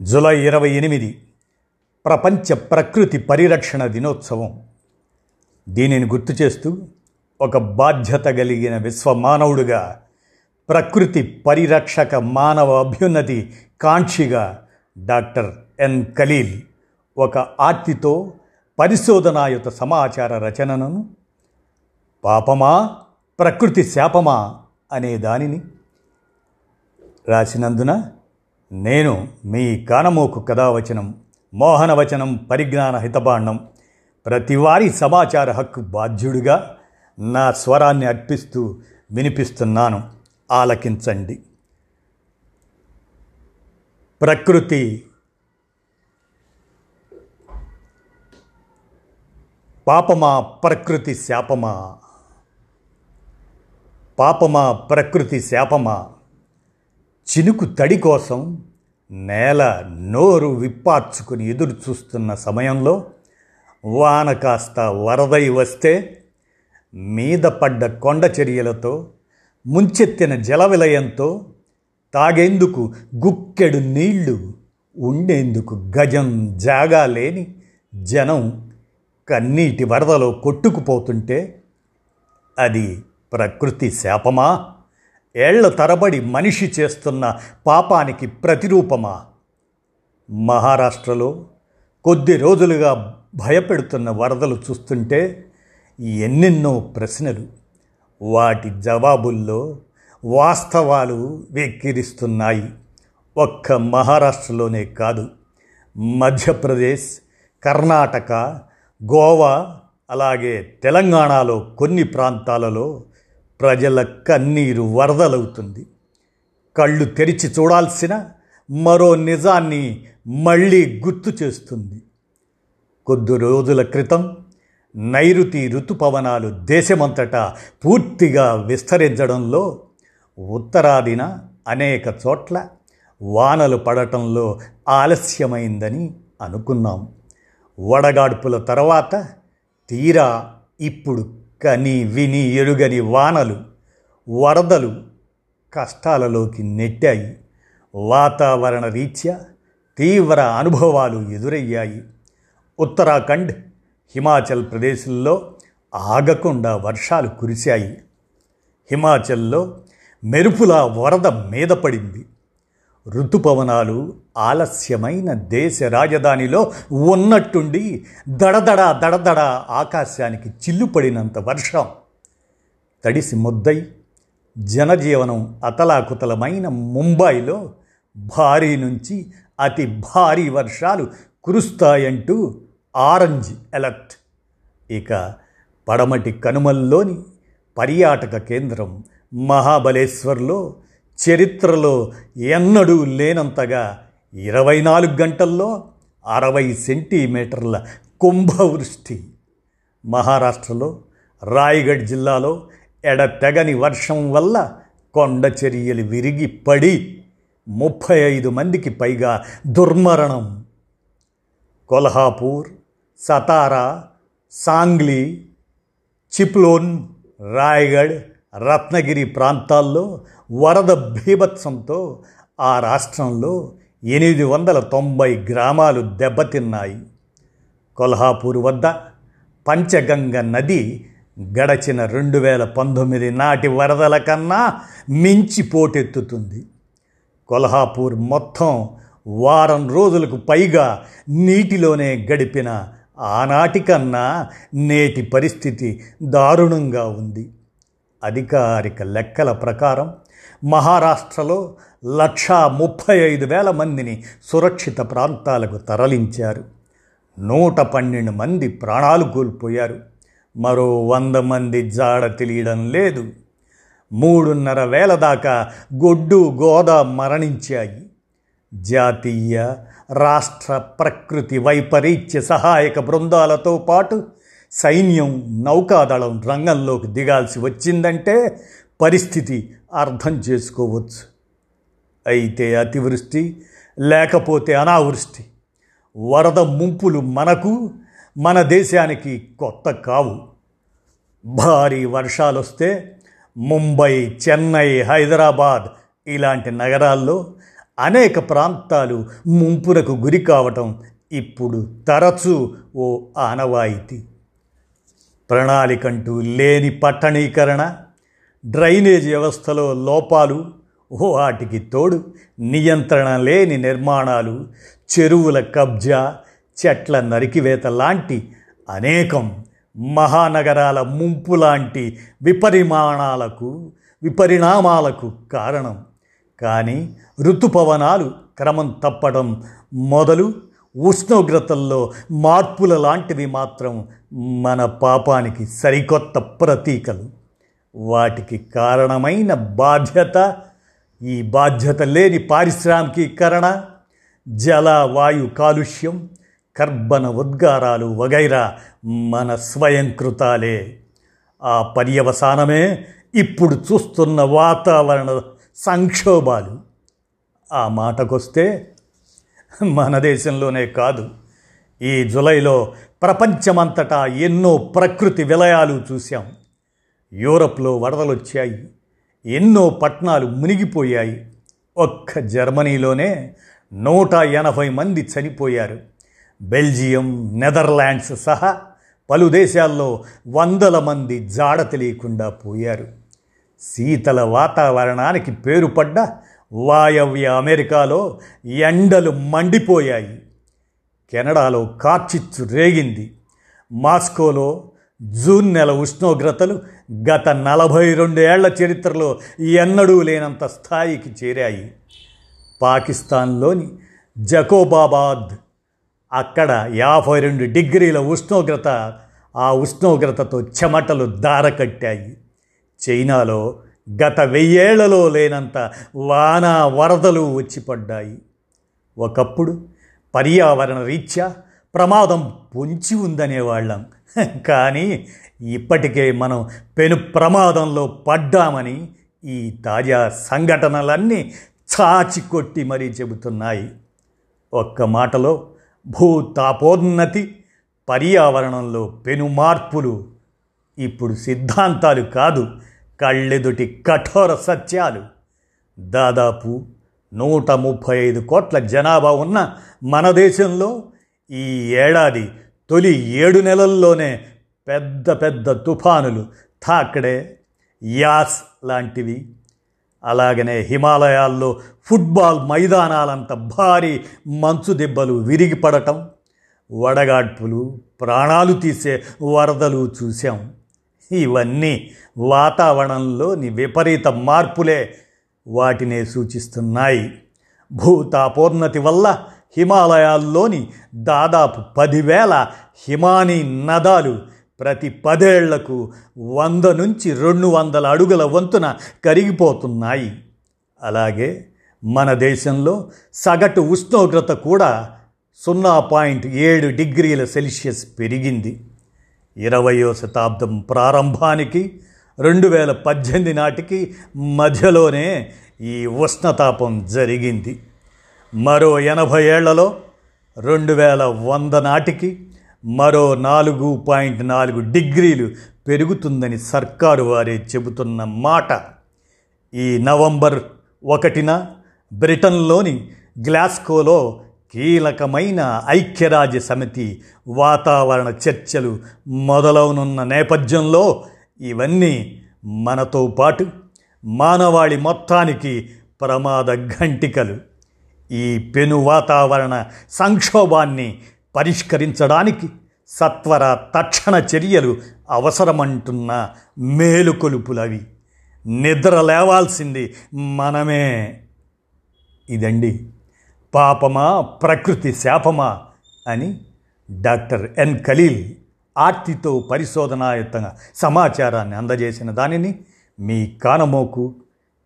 July ఇరవై ఎనిమిది ప్రపంచ ప్రకృతి పరిరక్షణ దినోత్సవం. దీనిని గుర్తు చేస్తూ ఒక బాధ్యత కలిగిన విశ్వమానవుడుగా ప్రకృతి పరిరక్షక మానవ అభ్యున్నతి కాంక్షిగా డాక్టర్ ఎన్ ఖలీల్ ఒక ఆర్తితో పరిశోధనాయుత సమాచార రచనను పాపమా ప్రకృతి శాపమా అనే దానిని రాసినందున నేను మీ కానమోకు కథావచనం మోహనవచనం పరిజ్ఞాన హితబాండం. ప్రతివారీ సమాచార హక్కు బాధ్యుడిగా నా స్వరాన్ని అర్పిస్తూ వినిపిస్తున్నాను. ఆలకించండి. ప్రకృతి పాపమా ప్రకృతి శాపమా? పాపమా ప్రకృతి శాపమా? చినుకు తడి కోసం నేల నోరు విప్పార్చుకుని ఎదురు చూస్తున్న సమయంలో వాన కాస్త వరదై వస్తే మీద పడ్డ కొండ చర్యలతో ముంచెత్తిన జల విలయంతో తాగేందుకు గుక్కెడు నీళ్ళు ఉండేందుకు గజం జాగా లేని జనం కన్నీటి వరదలో కొట్టుకుపోతుంటే అది ప్రకృతి శాపమా? ఏళ్ళ తరబడి మనిషి చేస్తున్న పాపానికి ప్రతిరూపమా? మహారాష్ట్రలో కొద్ది రోజులుగా భయపెడుతున్న వరదలు చూస్తుంటే ఎన్నెన్నో ప్రశ్నలు. వాటి జవాబుల్లో వాస్తవాలు వెక్కిరిస్తున్నాయి. ఒక్క మహారాష్ట్రలోనే కాదు. మధ్యప్రదేశ్ కర్ణాటక గోవా అలాగే తెలంగాణలో కొన్ని ప్రాంతాలలో ప్రజల కన్నీరు వరదలవుతుంది. కళ్ళు తెరిచి చూడాల్సిన మరో నిజాన్ని మళ్ళీ గుర్తు చేస్తుంది. కొద్ది రోజుల క్రితం నైరుతి ఋతుపవనాలు దేశమంతటా పూర్తిగా విస్తరించడంలో ఉత్తరాదిన అనేక చోట్ల వానలు పడటంలో ఆలస్యమైందని అనుకున్నాం. వడగాడ్పుల తర్వాత తీరా ఇప్పుడు కని విని ఎరుగని వానలు వరదలు కష్టాలలోకి నెట్టాయి. వాతావరణ రీత్యా తీవ్ర అనుభవాలు ఎదురయ్యాయి. ఉత్తరాఖండ్ హిమాచల్ ప్రదేశ్లో ఆగకుండా వర్షాలు కురిశాయి. హిమాచల్లో మెరుపుల వరద మీద పడింది. ఋతుపవనాలు ఆలస్యమైన దేశ రాజధానిలో ఉన్నట్టుండి దడదడ దడదడ ఆకాశానికి చిల్లుపడినంత వర్షం. తడిసి ముద్దై జనజీవనం అతలాకుతలమైన ముంబైలో భారీ నుంచి అతి భారీ వర్షాలు కురుస్తాయంటూ ఆరెంజ్ అలర్ట్. ఇక పడమటి కనుమల్లోని పర్యాటక కేంద్రం మహాబలేశ్వర్లో చరిత్రలో ఎన్నడూ లేనంతగా ఇరవై నాలుగు గంటల్లో అరవై సెంటీమీటర్ల కుంభవృష్టి. మహారాష్ట్రలో రాయగఢ్ జిల్లాలో ఎడతెగని వర్షం వల్ల కొండ చర్యలు విరిగి పడి ముప్పై ఐదు మందికి పైగా దుర్మరణం. కొల్హాపూర్ సతారా సాంగ్లీ చిప్లోన్ రాయగఢ్ రత్నగిరి ప్రాంతాల్లో వరద భీభత్సంతో ఆ రాష్ట్రంలో ఎనిమిది వందల తొంభై గ్రామాలు దెబ్బతిన్నాయి. కొల్హాపూర్ వద్ద పంచగంగ నది గడచిన రెండు వేల పంతొమ్మిది నాటి వరదల కన్నా మించి పోటెత్తుతుంది. కొల్హాపూర్ మొత్తం వారం రోజులకు పైగా నీటిలోనే గడిపిన ఆనాటి కన్నా నేటి పరిస్థితి దారుణంగా ఉంది. అధికారిక లెక్కల ప్రకారం మహారాష్ట్రలో లక్షా ముప్పై ఐదు వేల మందిని సురక్షిత ప్రాంతాలకు తరలించారు. నూట పన్నెండు మంది ప్రాణాలు కోల్పోయారు. మరో వంద మంది జాడ తెలియడం లేదు. మూడున్నర వేల దాకా గొడ్డు గోద మరణించాయి. జాతీయ రాష్ట్ర ప్రకృతి వైపరీత్య సహాయక బృందాలతో పాటు సైన్యం నౌకాదళం రంగంలోకి దిగాల్సి వచ్చిందంటే పరిస్థితి అర్థం చేసుకోవచ్చు. అయితే అతివృష్టి లేకపోతే అనావృష్టి. వరద ముంపులు మనకు మన దేశానికి కొత్త కావు. భారీ వర్షాలు వస్తే ముంబై చెన్నై హైదరాబాద్ ఇలాంటి నగరాల్లో అనేక ప్రాంతాలు ముంపునకు గురి కావటం ఇప్పుడు తరచూ ఓ ఆనవాయితీ. ప్రణాళికంటూ లేని పట్టణీకరణ డ్రైనేజ్ వ్యవస్థలో లోపాలు వాటికి తోడు నియంత్రణ లేని నిర్మాణాలు చెరువుల కబ్జా చెట్ల నరికివేత లాంటి అనేకం మహానగరాల ముంపు లాంటి విపరిమాణాలకు విపరిణామాలకు కారణం. కానీ ఋతుపవనాలు క్రమం తప్పడం మొదలు ఉష్ణోగ్రతల్లో మార్పుల లాంటివి మాత్రం మన పాపానికి సరికొత్త ప్రతీకలు. వాటికి కారణమైన బాధ్యత ఈ బాధ్యత లేని పారిశ్రామికీకరణ జల వాయు కాలుష్యం కర్బన ఉద్గారాలు వగైరా మన స్వయంకృతాలే. ఆ పర్యవసానమే ఇప్పుడు చూస్తున్న వాతావరణ సంక్షోభాలు. ఆ మాటకొస్తే మన దేశంలోనే కాదు. ఈ జులైలో ప్రపంచమంతటా ఎన్నో ప్రకృతి విలయాలు చూశాం. యూరప్లో వరదలు వచ్చాయి ఎన్నో పట్టణాలు మునిగిపోయాయి. ఒక్క జర్మనీలోనే నూట ఎనభై మంది చనిపోయారు. బెల్జియం నెదర్లాండ్స్ సహా పలు దేశాల్లో వందల మంది జాడ తెలియకుండా పోయారు. శీతల వాతావరణానికి పేరుపడ్డ వాయవ్య అమెరికాలో ఎండలు మండిపోయాయి. కెనడాలో కార్చిచ్చు రేగింది. మాస్కోలో జూన్ నెల ఉష్ణోగ్రతలు గత నలభై రెండేళ్ళ చరిత్రలో ఎన్నడూ లేనంత స్థాయికి చేరాయి. పాకిస్తాన్లోని జకోబాబాద్ అక్కడ యాభై రెండు డిగ్రీల ఉష్ణోగ్రత ఆ ఉష్ణోగ్రతతో చెమటలు దారకట్టాయి. చైనాలో గత వెయ్యేళ్ళలో లేనంత వాన వరదలు వచ్చి పడ్డాయి ఒకప్పుడు పర్యావరణ రీత్యా ప్రమాదం పొంచి ఉందనేవాళ్ళం కానీ ఇప్పటికే మనం పెను ప్రమాదంలో పడ్డామని ఈ తాజా సంఘటనలన్నీ చాచి కొట్టి మరీ చెబుతున్నాయి. ఒక్క మాటలో భూతాపోన్నతి పర్యావరణంలో పెను మార్పులు ఇప్పుడు సిద్ధాంతాలు కాదు కళ్ళెదుటి కఠోర సత్యాలు. దాదాపు నూట ముప్పై ఐదు కోట్ల జనాభా ఉన్న మన దేశంలో ఈ ఏడాది తొలి ఏడు నెలల్లోనే పెద్ద పెద్ద తుఫానులు థాకడే యాస్ లాంటివి. అలాగనే హిమాలయాల్లో ఫుట్బాల్ మైదానాలంత భారీ మంచు దెబ్బలు విరిగిపడటం వడగాడ్పులు ప్రాణాలు తీసే వరదలు చూశాం. ఇవన్నీ వాతావరణంలోని విపరీత మార్పులే వాటినే సూచిస్తున్నాయి. భూతాపోన్నతి వల్ల హిమాలయాల్లోని దాదాపు పదివేల హిమానీ నదాలు ప్రతి పదేళ్ళకు వంద నుంచి రెండు వందల అడుగుల వంతున కరిగిపోతున్నాయి. అలాగే మన దేశంలో సగటు ఉష్ణోగ్రత కూడా సున్నా పాయింట్ ఏడు డిగ్రీల సెల్సియస్ పెరిగింది. ఇరవయో శతాబ్దం ప్రారంభానికి రెండు వేల పద్దెనిమిది నాటికి మధ్యలోనే ఈ ఉష్ణతాపం జరిగింది. మరో ఎనభై ఏళ్ళలో రెండు వేల వంద నాటికి మరో నాలుగు పాయింట్ నాలుగు డిగ్రీలు పెరుగుతుందని సర్కారు వారే చెబుతున్న మాట. ఈ నవంబర్ ఒకటిన బ్రిటన్లోని గ్లాస్కోలో కీలకమైన ఐక్యరాజ్య సమితి వాతావరణ చర్చలు మొదలవనున్న నేపథ్యంలో ఇవన్నీ మనతో పాటు మానవాళి మొత్తానికి ప్రమాద ఘంటికలు. ఈ పెను వాతావరణ సంక్షోభాన్ని పరిష్కరించడానికి సత్వర తక్షణ చర్యలు అవసరమంటున్న మేలుకొలుపులవి. నిద్ర లేవాల్సింది మనమే. ఇదండి. పాపమా ప్రకృతి శాపమా అని డాక్టర్ ఎన్ ఖలీల్ ఆర్తితో పరిశోధనాయుతంగా సమాచారాన్ని అందజేసిన దానిని మీ కానమోకు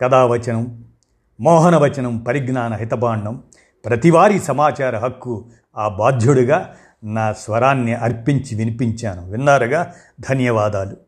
కథావచనం మోహనవచనం పరిజ్ఞాన హితబాండం ప్రతివారీ సమాచార హక్కు ఆ బాధ్యుడిగా నా స్వరాన్ని అర్పించి వినిపించాను. విన్నారుగా? ధన్యవాదాలు.